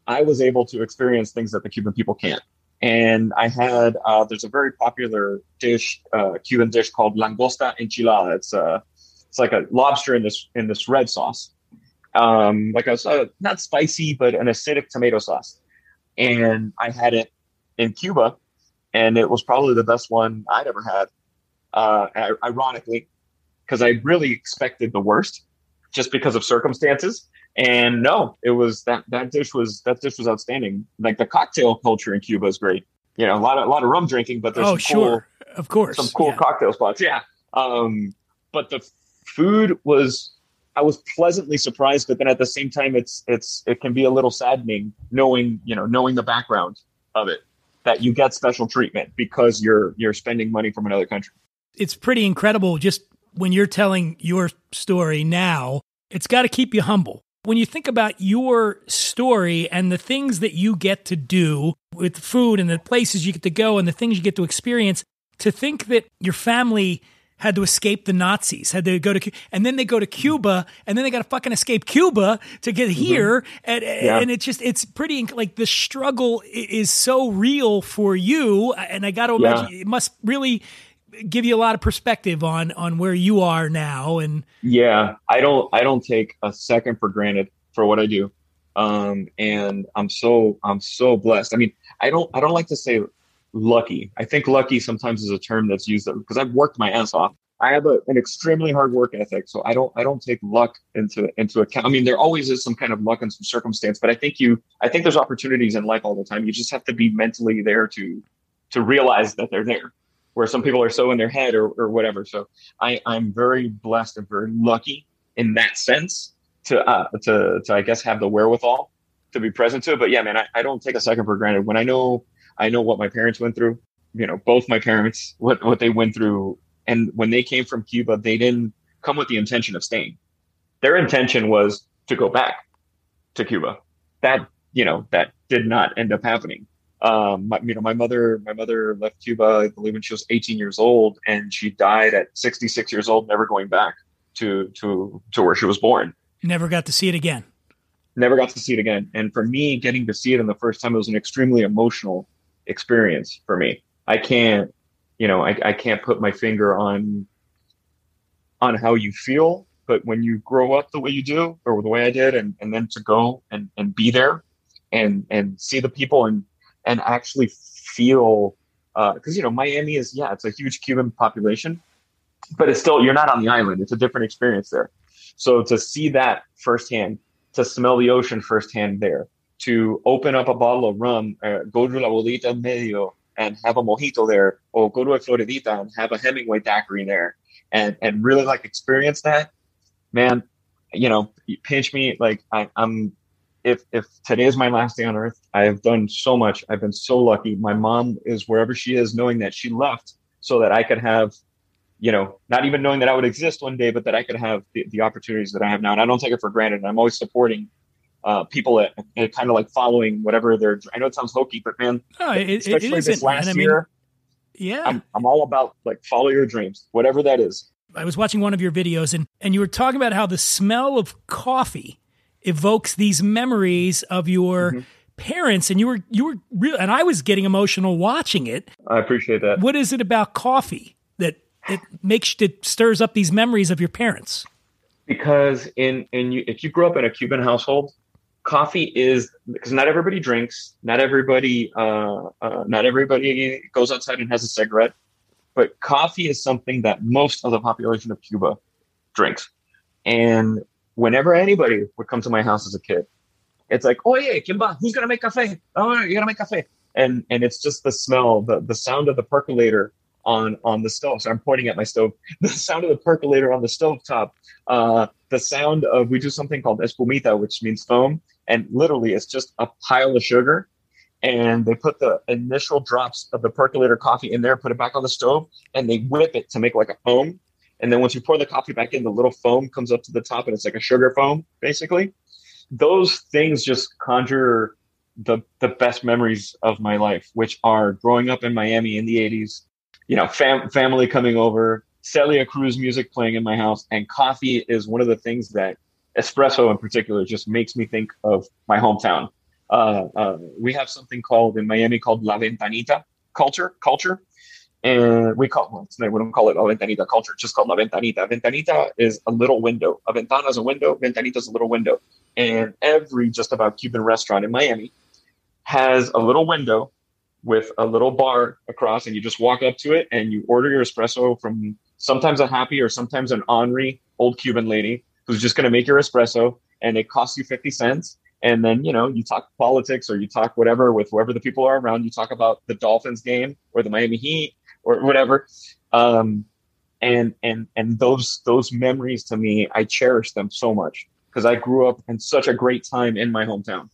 S12: I was able to experience things that the Cuban people can't. And I had uh, there's a very popular dish, uh, Cuban dish called langosta enchilada. It's uh, it's like a lobster in this in this red sauce, um, like a uh, not spicy but an acidic tomato sauce. And I had it in Cuba, and it was probably the best one I'd ever had. Uh, ironically, because I really expected the worst, just because of circumstances. And no, it was that that dish was that dish was outstanding. Like the cocktail culture in Cuba is great. You know, a lot of a lot of rum drinking, but there's
S2: Oh,
S12: some
S2: sure,
S12: cool,
S2: of course.
S12: some cool cocktail spots. Yeah. Um, but the food was I was pleasantly surprised, but then at the same time it's it's it can be a little saddening knowing, you know, knowing the background of it that you get special treatment because you're you're spending money from another country.
S2: It's pretty incredible just when you're telling your story now. It's got to keep you humble. When you think about your story and the things that you get to do with food and the places you get to go and the things you get to experience, to think that your family had to escape the Nazis, had to go to, and then they go to Cuba, and then they got to fucking escape Cuba to get here, and
S13: Yeah.
S2: and it's just it's pretty like the struggle is so real for you, and I got to
S12: Yeah.
S2: imagine it must really give you a lot of perspective on on where you are now, and
S12: Yeah, I don't I don't take a second for granted for what I do. um, and I'm so I'm so blessed. I mean, I don't I don't like to say lucky. I think lucky sometimes is a term that's used because I've worked my ass off. I have a, an extremely hard work ethic, so I don't I don't take luck into into account. I mean, there always is some kind of luck and some circumstance, but I think you I think there's opportunities in life all the time. You just have to be mentally there to to realize that they're there. Where some people are so in their head or, or whatever. So I I'm very blessed and very lucky in that sense to uh to to I guess have the wherewithal to be present to it. But yeah, man, I, I don't take a second for granted. When I know I know what my parents went through, you know, both my parents, what what they went through and when they came from Cuba, they didn't come with the intention of staying. Their intention was to go back to Cuba. That you know that did not end up happening. Um, my, you know, my mother, my mother left Cuba, I believe, when she was 18 years old, and she died at 66 years old, never going back to to to where she was born.
S2: Never got to see it again.
S12: Never got to see it again. And for me, getting to see it in the first time, it was an extremely emotional experience for me. I can't you know, I, I can't put my finger on on how you feel, but when you grow up the way you do, or the way I did, and, and then to go and, and be there and and see the people and and actually feel because uh, you know Miami is yeah it's a huge Cuban population, but it's still you're not on the island. It's a different experience there. So to see that firsthand, to smell the ocean firsthand there, to open up a bottle of rum, uh, go to la Bolita medio, and have a mojito there, or go to a Floridita and have a Hemingway daiquiri there, and and really like experience that, man. You know, pinch me like I, I'm. If if today is my last day on earth, I have done so much. I've been so lucky. My mom is wherever she is, knowing that she left so that I could have, you know, not even knowing that I would exist one day, but that I could have the, the opportunities that I have now. And I don't take it for granted. I'm always supporting uh, people that, that kind of like following whatever they're. I know it sounds hokey, but man,
S2: no, it,
S12: especially
S2: it
S12: this last I mean, year,
S2: yeah,
S12: I'm, I'm all about like follow your dreams, whatever that is.
S2: I was watching one of your videos, and and you were talking about how the smell of coffee evokes these memories of your. Mm-hmm. parents and you were you were real and I was getting emotional watching it.
S12: I appreciate that.
S2: What is it about coffee that it makes that stirs up these memories of your parents?
S12: Because in in you, if you grew up in a Cuban household, coffee is because not everybody drinks, not everybody, uh, uh, not everybody goes outside and has a cigarette, but coffee is something that most of the population of Cuba drinks. And whenever anybody would come to my house as a kid, it's like, oh yeah, Kimba, who's gonna make cafe? Oh, you're gonna make cafe, and and it's just the smell, the the sound of the percolator on on the stove. So I'm pointing at my stove. The sound of the percolator on the stove top. Uh, the sound of we do something called espumita, which means foam, and literally it's just a pile of sugar and they put the initial drops of the percolator coffee in there, put it back on the stove, and they whip it to make like a foam. And then once you pour the coffee back in, the little foam comes up to the top, and it's like a sugar foam, basically. Those things just conjure the the best memories of my life, which are growing up in Miami in the '80s. You know, fam- family coming over, Celia Cruz music playing in my house, and coffee is one of the things that espresso in particular just makes me think of my hometown. Uh, uh, we have something called in Miami called La Ventanita culture, culture. And we call well, we don't call it La Ventanita culture, it's just called La Ventanita. Ventanita is a little window. A ventana is a window, Ventanita is a little window. And every just about Cuban restaurant in Miami has a little window with a little bar across, and you just walk up to it and you order your espresso from sometimes a happy or sometimes an ornery old Cuban lady who's just going to make your espresso and it costs you 50 cents. And then, you know, you talk politics or you talk whatever with whoever the people are around. You talk about the Dolphins game or the Miami Heat or whatever. Um, and, and, and those, those memories to me, I cherish them so much because I grew up in such a great time in my hometown.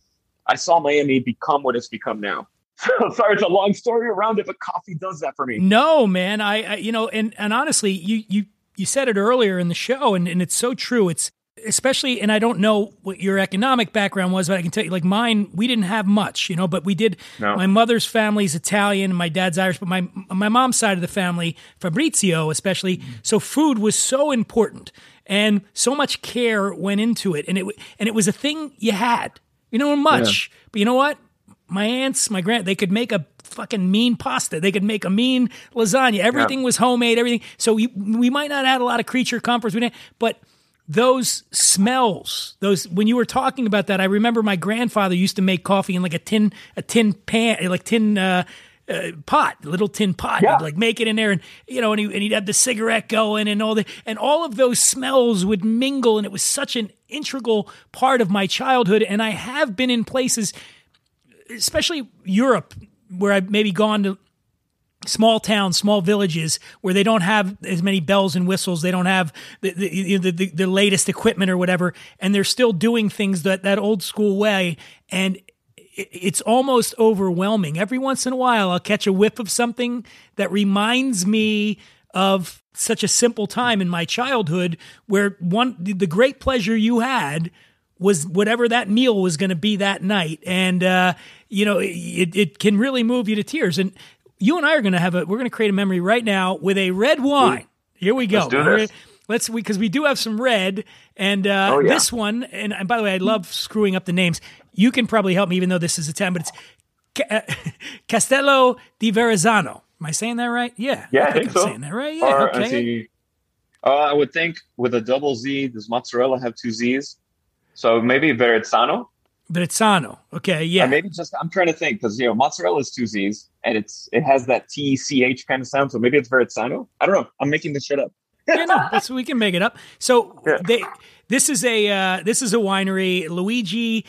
S12: I saw Miami become what it's become now. Sorry, it's a long story around it, but coffee does that for me.
S2: No, man. I, I you know, and and honestly, you you you said it earlier in the show, and, and it's so true. It's especially, and I don't know what your economic background was, but I can tell you, like mine, we didn't have much, you know, but we did. No. My mother's family's Italian, my dad's Irish, but my my mom's side of the family, Fabrizio, especially. Mm-hmm. So food was so important, and so much care went into it, and it and it was a thing you had. You know, much, yeah. but you know what? my aunts, my grand, they could make a fucking mean pasta. They could make a mean lasagna. Everything yeah. was homemade. Everything. So we we might not add a lot of creature comforts, We didn't, but those smells, those when you were talking about that, I remember my grandfather used to make coffee in like a tin, a tin pan, like tin uh, uh, pot, little tin pot,
S12: Yeah.
S2: Like make it in there, and you know, and, he, and he'd have the cigarette going, and all the, and all of those smells would mingle, and it was such an integral part of my childhood. And I have been in places, especially Europe, where I've maybe gone to small towns, small villages where they don't have as many bells and whistles. They don't have the the, the, the, the latest equipment or whatever, and they're still doing things that that old school way. And it's almost overwhelming. Every once in a while, I'll catch a whiff of something that reminds me of such a simple time in my childhood where one the great pleasure you had was whatever that meal was going to be that night. And uh, you know it, it can really move you to tears. And you and i are going to have a we're going to create a memory right now with a red wine. Here we go.
S12: Let's do this.
S2: let's because we do have some red and uh,
S12: Oh, yeah.
S2: this one and, and by the way i love screwing up the names. You can probably help me even though this is a ten, but it's Ca- uh, castello di verrazzano. Am i saying that right? Yeah
S12: Yeah, I
S2: i think,
S12: think
S2: i'm
S12: so.
S2: saying that right. Yeah okay.
S12: Uh, I would think with a double Z, does mozzarella have two Z's? So maybe Verezzano.
S2: Brezzano. Okay, yeah.
S12: Or maybe just I'm trying to think because you know mozzarella is two Z's and it's it has that T C H kind of sound. So maybe it's Verezzano. I don't know. I'm making this shit up.
S2: yeah, no, that's we can make it up. So they this is a uh, this is a winery. Luigi,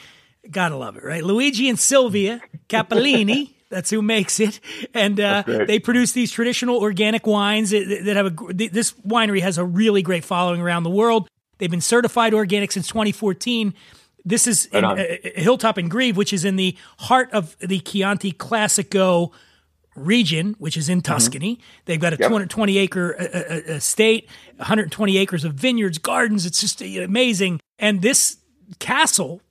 S2: gotta love it, right? Luigi and Sylvia Cappellini. That's who makes it, and uh, they produce these traditional organic wines that, that have a. This winery has a really great following around the world. They've been certified organic since 2014. This is in,
S12: Right on.
S2: uh, Hilltop and Greve, which is in the heart of the Chianti Classico region, which is in Tuscany. They've got a
S12: Yep.
S2: 220 acre uh, uh, estate, 120 acres of vineyards, gardens. It's just uh, amazing. And this castle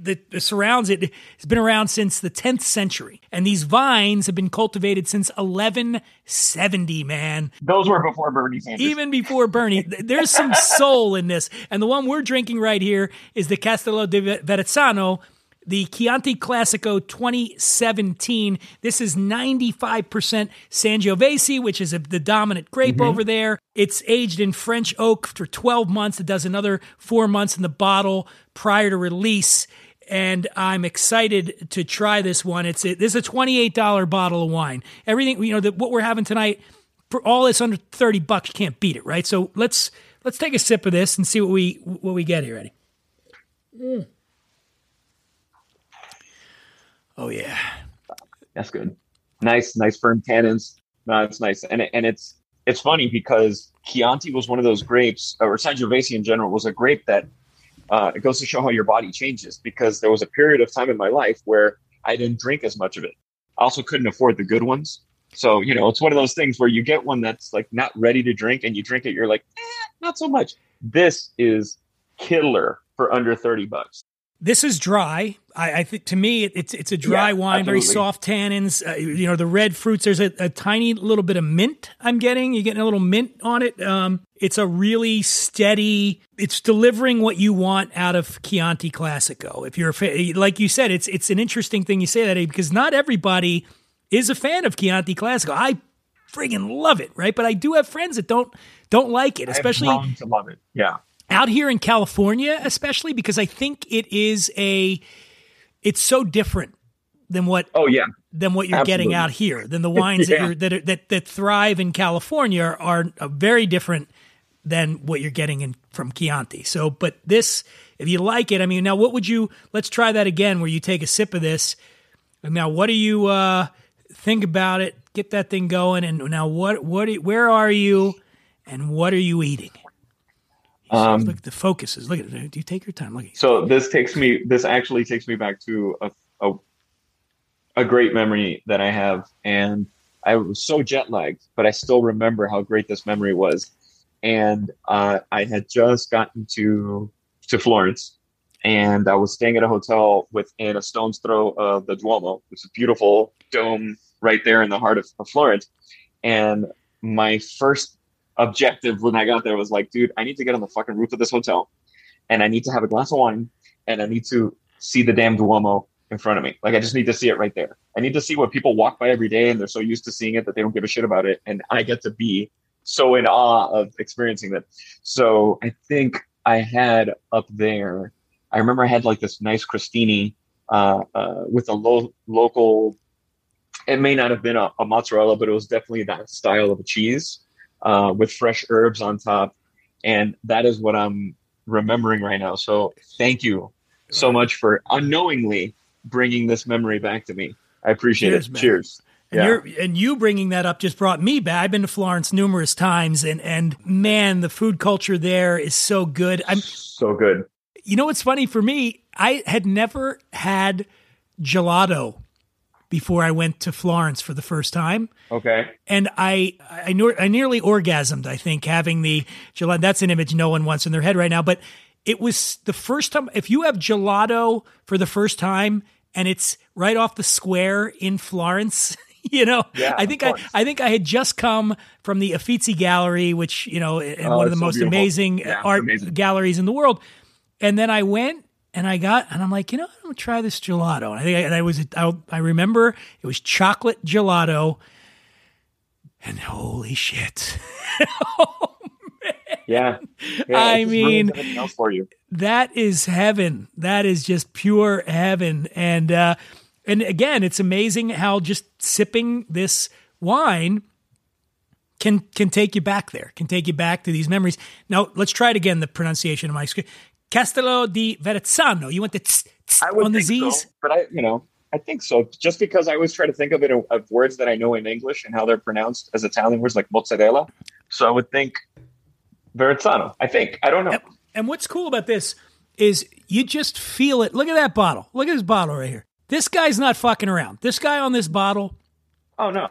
S2: that surrounds it has been around since the 10th century. And these vines have been cultivated since 1170, man.
S12: Those were before Bernie Sanders.
S2: Even before Bernie, there's some soul in this. And the one we're drinking right here is the Castello di Ve- Verrazzano, the Chianti Classico 2017. This is 95% Sangiovese, which is a, the dominant grape mm-hmm. over there. It's aged in French oak for 12 months. It does another four months in the bottle prior to release. And I'm excited to try this one. It's a, this is a $28 bottle of wine. Everything you know that what we're having tonight for all this under 30 bucks you can't beat it right so let's let's take a sip of this and see what we what we get here eddie Mm. oh yeah
S12: That's good. Nice, nice firm tannins. No, it's nice, and and it's it's funny because Chianti was one of those grapes, or Sangiovese in general was a grape that uh, it goes to show how your body changes. Because there was a period of time in my life where I didn't drink as much of it. I also couldn't afford the good ones. So you know, it's one of those things where you get one that's like not ready to drink, and you drink it, you're like, eh, not so much. This is killer for under thirty bucks.
S2: this is dry i, I think to me it's it's a dry
S12: Yeah,
S2: wine very soft tannins uh, you know the red fruits there's a, a tiny little bit of mint i'm getting you're getting a little mint on it um it's a really steady it's delivering what you want out of chianti classico if you're a fa- like you said it's it's an interesting thing you say that eh, because not everybody is a fan of chianti classico i friggin' love it right but i do have friends that don't don't like it especially
S12: to love it. Yeah.
S2: out here in California, especially because I think it is a, it's so different than what
S12: Oh yeah.
S2: than what you're getting out here. Than the wines
S12: Yeah.
S2: that you're that, are, that that thrive in California are, are very different than what you're getting in from Chianti. So, but this, if you like it, I mean, now what would you? Let's try that again, where you take a sip of this. And now, what do you uh, think about it? Get that thing going. And now, what what where are you? And what are you eating?
S12: Um,
S2: Look the focuses. Look at it. Do you take your time? Look at
S12: So this takes me. This actually takes me back to a, a a great memory that I have, and I was so jet lagged, but I still remember how great this memory was. And uh, I had just gotten to to Florence, and I was staying at a hotel within a stone's throw of the Duomo, which is a beautiful dome right there in the heart of, of Florence. And my first objective when I got there was like, dude, I need to get on the fucking roof of this hotel and I need to have a glass of wine and I need to see the damn Duomo in front of me. Like I just need to see it right there. I need to see what people walk by every day and they're so used to seeing it that they don't give a shit about it. And I get to be so in awe of experiencing that. So I think I had up there, I remember I had like this nice crostini uh, uh, with a lo- local. It may not have been a, a, mozzarella, but it was definitely that style of a cheese uh, with fresh herbs on top, and that is what I'm remembering right now. So thank you so much for unknowingly bringing this memory back to me. I appreciate Cheers, it. Man. Cheers.
S2: And yeah. you're and you bringing that up just brought me back. I've been to Florence numerous times, and and man, the food culture there is so good. I'm
S12: so good.
S2: You know what's funny for me? I had never had gelato before I went to Florence for the first time.
S12: Okay.
S2: And I I, ne- I nearly orgasmed. I think having the gelato. That's an image no one wants in their head right now, but. It was the first time. If you have gelato for the first time and it's right off the square in Florence, you know,
S12: yeah,
S2: I think I, I think I had just come from the Uffizi Gallery, which you know, oh, one of the so most beautiful. amazing yeah, art amazing. galleries in the world. And then I went and I got, and I'm like, you know, I'm gonna try this gelato. And I think, I, and I was, I, I remember it was chocolate gelato, and holy shit. oh,
S12: yeah.
S2: yeah I mean,
S12: for you.
S2: that is heaven. That is just pure heaven. And uh, and again, it's amazing how just sipping this wine can can take you back there, can take you back to these memories. Now, let's try it again. The pronunciation of my screen, Castello di Verrazzano. You want the tss, tss
S12: I would
S2: on the
S12: think
S2: Z's,
S12: so, but I, you know, I think so. Just because I always try to think of it of, of words that I know in English and how they're pronounced as Italian words, like mozzarella. So I would think Verrazzano. I think I don't know.
S2: And, and what's cool about this is you just feel it. Look at that bottle. Look at this bottle right here. This guy's not fucking around. This guy on this bottle.
S12: Oh no,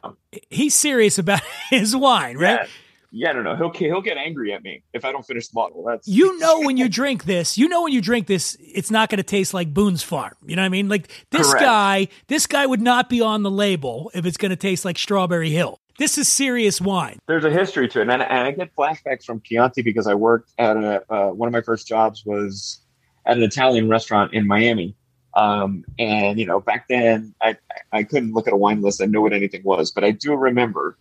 S2: he's serious about his wine, right?
S12: Yeah. Yeah, no, no. He'll he'll get angry at me if I don't finish the bottle. That's
S2: you know when you drink this, you know when you drink this, it's not going to taste like Boone's Farm. You know what I mean? Like this Correct. guy, this guy would not be on the label if it's going to taste like Strawberry Hill. This is serious wine.
S12: There's a history to it, and, and I get flashbacks from Chianti because I worked at a uh, one of my first jobs was at an Italian restaurant in Miami. Um, and you know, back then I I couldn't look at a wine list and know what anything was, but I do remember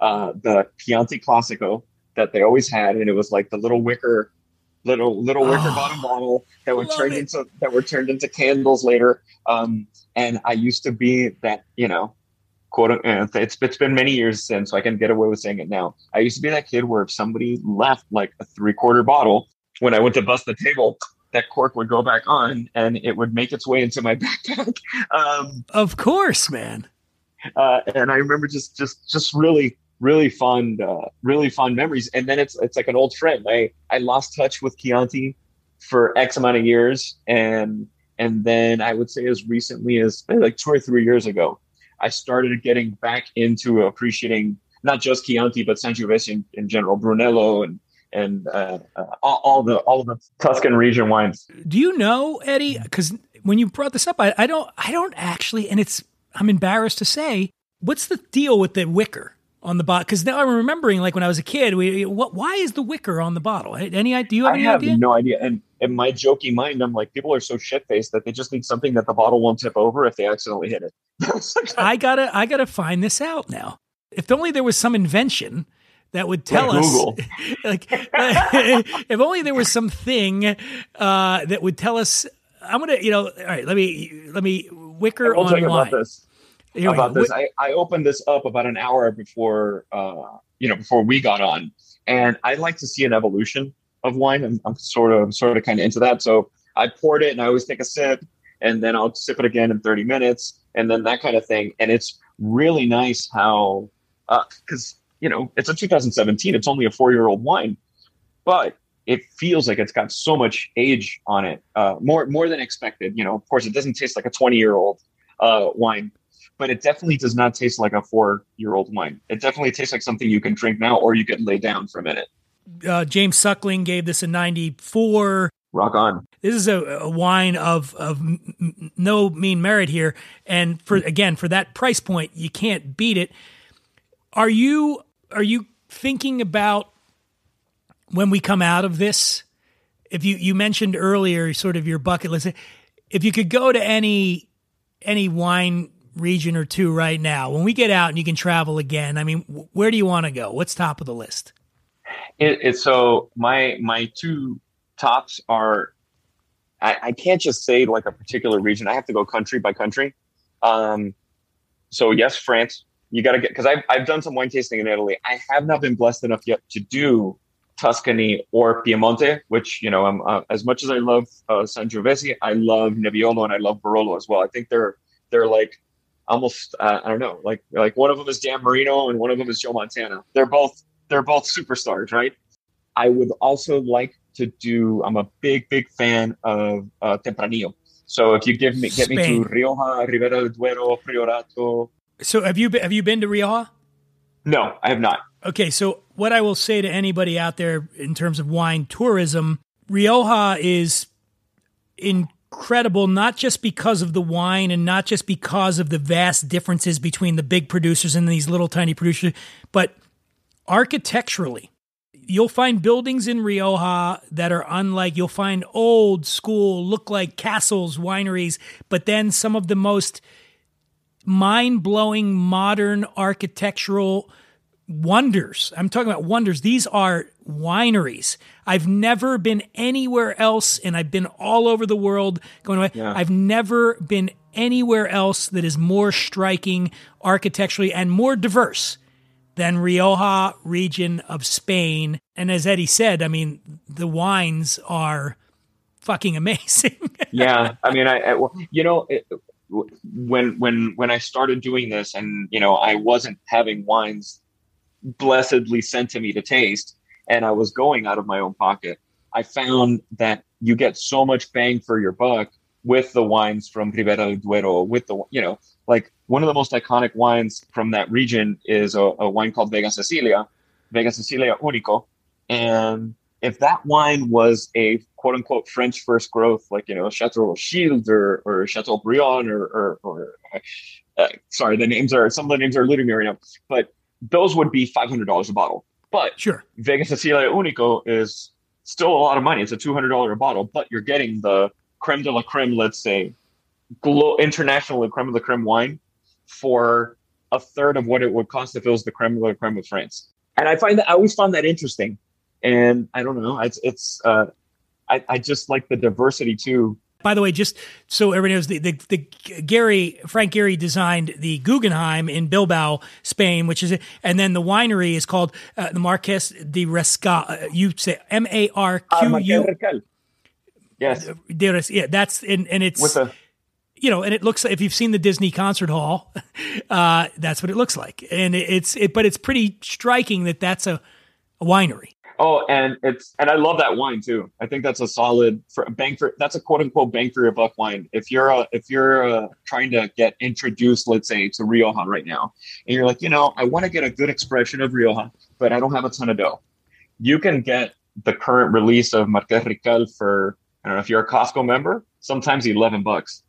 S12: uh, the Chianti Classico that they always had, and it was like the little wicker, little little wicker oh, bottom bottle that would turn into that were turned into candles later. Um, and I used to be that you know quote it's, it's been many years since so i can get away with saying it now. I used to be that kid where if somebody left like a three quarter bottle when i went to bust the table that cork would go back on and it would make its way into my backpack. Um,
S2: of course man.
S12: uh, and i remember just just just really really fond uh, really fond memories. And then it's it's like an old friend. I i lost touch with chianti for x amount of years. And and then i would say as recently as like two or three years ago I started getting back into appreciating not just Chianti but Sangiovese in, in general, Brunello and and uh, uh, all, all, the all of the Tuscan region wines.
S2: Do you know Eddie? Because when you brought this up, I, I don't I don't actually, and it's I'm embarrassed to say, what's the deal with the wicker? on the bottle because now I'm remembering like when I was a kid. We what? Why is the wicker on the bottle? Any idea? Do you have
S12: I have
S2: idea?
S12: No idea. And in my jokey mind, I'm like, people are so shit faced that they just need something that the bottle won't tip over if they accidentally hit it.
S2: I gotta I gotta find this out now. If only there was some invention that would tell
S12: like
S2: us like if only there was something uh, that would tell us I'm gonna you know all right let me let me wicker
S12: on
S2: wine.
S12: About this. Here about this. I, I opened this up about an hour before uh, you know before we got on, and I like to see an evolution of wine. I'm, I'm sort of sort of kind of into that. So I poured it, and I always take a sip, and then I'll sip it again in 30 minutes, and then that kind of thing. And it's really nice how because uh, you know it's a 2017. It's only a four year old wine, but it feels like it's got so much age on it, uh, more more than expected. You know, of course, it doesn't taste like a 20 year old uh, wine, but it definitely does not taste like a four year old wine. It definitely tastes like something you can drink now or you can lay down for a minute.
S2: Uh, James Suckling gave this a 94.
S12: Rock on.
S2: This is a, a wine of of m- no mean merit here, and for again for that price point, you can't beat it. Are you are you thinking about when we come out of this? If you you mentioned earlier, sort of your bucket list, if you could go to any any wine region or two right now? When we get out and you can travel again, I mean, where do you want to go? What's top of the list?
S12: It, it's so my my two tops are. I, I can't just say like a particular region. I have to go country by country. Um, so yes, France. You got to get because I've I've done some wine tasting in Italy. I have not been blessed enough yet to do Tuscany or Piemonte, which you know, I'm uh, as much as I love uh, Sangiovese, I love Nebbiolo and I love Barolo as well. I think they're they're like almost uh, I don't know, like like one of them is Dan Marino and one of them is Joe Montana. They're both they're both superstars, right? I would also like to do. I'm a big big fan of uh, Tempranillo. So if you give me get me to Rioja, Ribera del Duero, Priorato.
S2: So have you been, have you been to Rioja?
S12: No, I have not.
S2: Okay, so what I will say to anybody out there in terms of wine tourism, Rioja is incredible, not just because of the wine and not just because of the vast differences between the big producers and these little tiny producers, but architecturally. You'll find buildings in Rioja that are unlike, you'll find old school, look like castles, wineries, but then some of the most mind blowing modern architectural wonders. I'm talking about wonders. These are wineries. I've never been anywhere else, and I've been all over the world going away.
S12: Yeah.
S2: I've never been anywhere else that is more striking architecturally and more diverse than Rioja region of Spain. And as Eddie said, I mean, the wines are fucking amazing.
S12: yeah i mean i, I well, you know it, when when when i started doing this and you know i wasn't having wines blessedly sent to me to taste and i was going out of my own pocket i found that you get so much bang for your buck with the wines from ribera del duero with the you know like one of the most iconic wines from that region is a, a wine called vega sicilia vega sicilia unico and if that wine was a quote unquote French first growth, like, you know, Chateau Shield or, or Chateau Briand or, or, or uh, sorry, the names are, some of the names are eluding me right now, but those would be $500 a bottle. But
S2: sure,
S12: Vega Sicilia Unico is still a lot of money. It's a $200 a bottle, but you're getting the creme de la creme, let's say, glo- international creme de la creme wine for a third of what it would cost if it was the creme de la creme of France. And I find that I always found that interesting and I don't know. It's it's uh, I I just like the diversity too.
S2: By the way, just so everybody knows, the, the, the Gehry Frank Gehry designed the Guggenheim in Bilbao, Spain, which is, and then the winery is called uh, the Marques de Riscal. Uh, you say M A R Q U.
S12: Yes.
S2: De Res- Yeah, that's and and it's
S12: With a
S2: you know, and it looks like if you've seen the Disney concert hall, uh, that's what it looks like, and it, it's it, but it's pretty striking that that's a, a winery.
S12: Oh, and it's and I love that wine too. I think that's a solid for bang for that's a quote unquote bang for your buck wine. If you're uh, if you're uh, trying to get introduced, let's say to Rioja right now, and you're like, you know, I want to get a good expression of Rioja, but I don't have a ton of dough. You can get the current release of Marqués Riscal for I don't know if you're a Costco member, sometimes eleven bucks.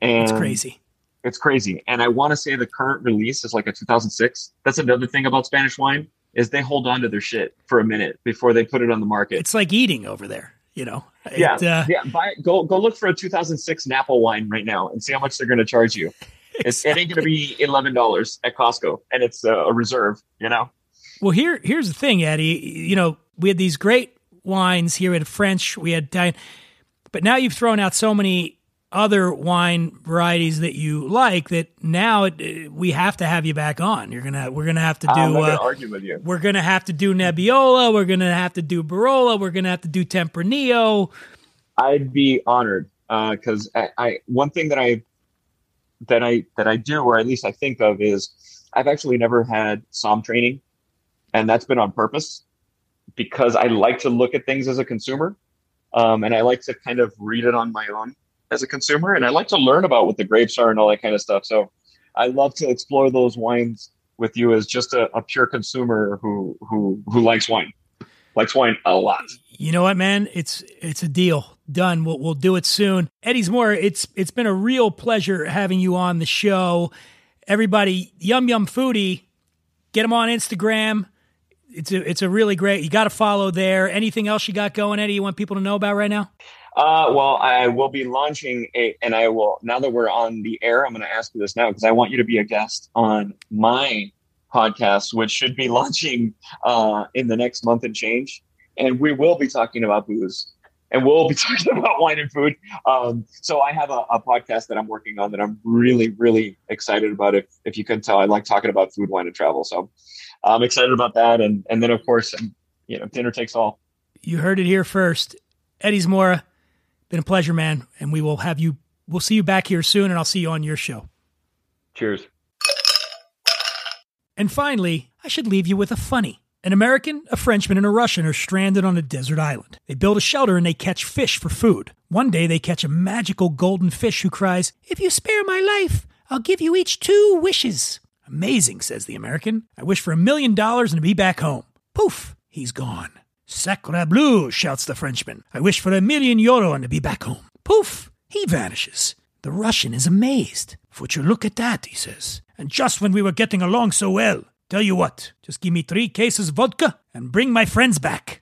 S12: And
S2: It's crazy.
S12: It's crazy. And I want to say the current release is like a 2006. That's another thing about Spanish wine is they hold on to their shit for a minute before they put it on the market.
S2: It's like eating over there, you know.
S12: yeah,
S2: It, uh,
S12: yeah. Buy, go go look for a 2006 Napa wine right now and see how much they're going to charge you. It's, it ain't going to be eleven dollars at Costco, and it's uh, a reserve. You know.
S2: Well, here here's the thing, Eddie. You know, we had these great wines here. We had French, we had Italian, but now you've thrown out so many other wine varieties that you like that now it, we have to have you back on. You're gonna we're gonna have to do.
S12: I'm not going
S2: uh,
S12: argue with you.
S2: we're gonna have to do Nebbiolo. We're gonna have to do Barolo. We're gonna have to do Tempranillo.
S12: I'd be honored because I, I one thing that I that I that I do, or at least I think of, is I've actually never had som training, and that's been on purpose because I like to look at things as a consumer, um, and I like to kind of read it on my own as a consumer, and I like to learn about what the grapes are and all that kind of stuff. So I love to explore those wines with you as just a, a pure consumer who who who likes wine, likes wine a lot.
S2: You know what, man? It's it's a deal. Done. We'll we'll do it soon. Eddie Zamora. It's it's been a real pleasure having you on the show. Everybody, Yum Yum Foodie, get him on Instagram. It's a it's a really great. You got to follow there. Anything else you got going, Eddie? You want people to know about right now?
S12: Uh, well, I will be launching a, and I will, now that we're on the air, I'm going to ask you this now because I want you to be a guest on my podcast, which should be launching uh, in the next month and change. And we will be talking about booze. and we'll be talking about wine and food. Um, so I have a, a, podcast that I'm working on that I'm really, really excited about. If if you can tell, I like talking about food, wine, and travel. So I'm excited about that. And and then of course, you know, dinner takes all.
S2: You heard it here first, Eddie's Zamora. Been a pleasure, man, and we will have you. We'll see you back here soon, and I'll see you on your show.
S12: Cheers.
S2: And finally, I should leave you with a funny. An American, a Frenchman, and a Russian are stranded on a desert island. They build a shelter and they catch fish for food. One day they catch a magical golden fish who cries, If you spare my life, I'll give you each two wishes. Amazing, says the American. I wish for a million dollars and to be back home. Poof, he's gone. Sacre bleu, shouts the Frenchman. I wish for a million euro and to be back home. Poof, he vanishes. The Russian is amazed. Would you look at that, he says. And just when we were getting along so well, Tell you what, just give me three cases vodka and bring my friends back.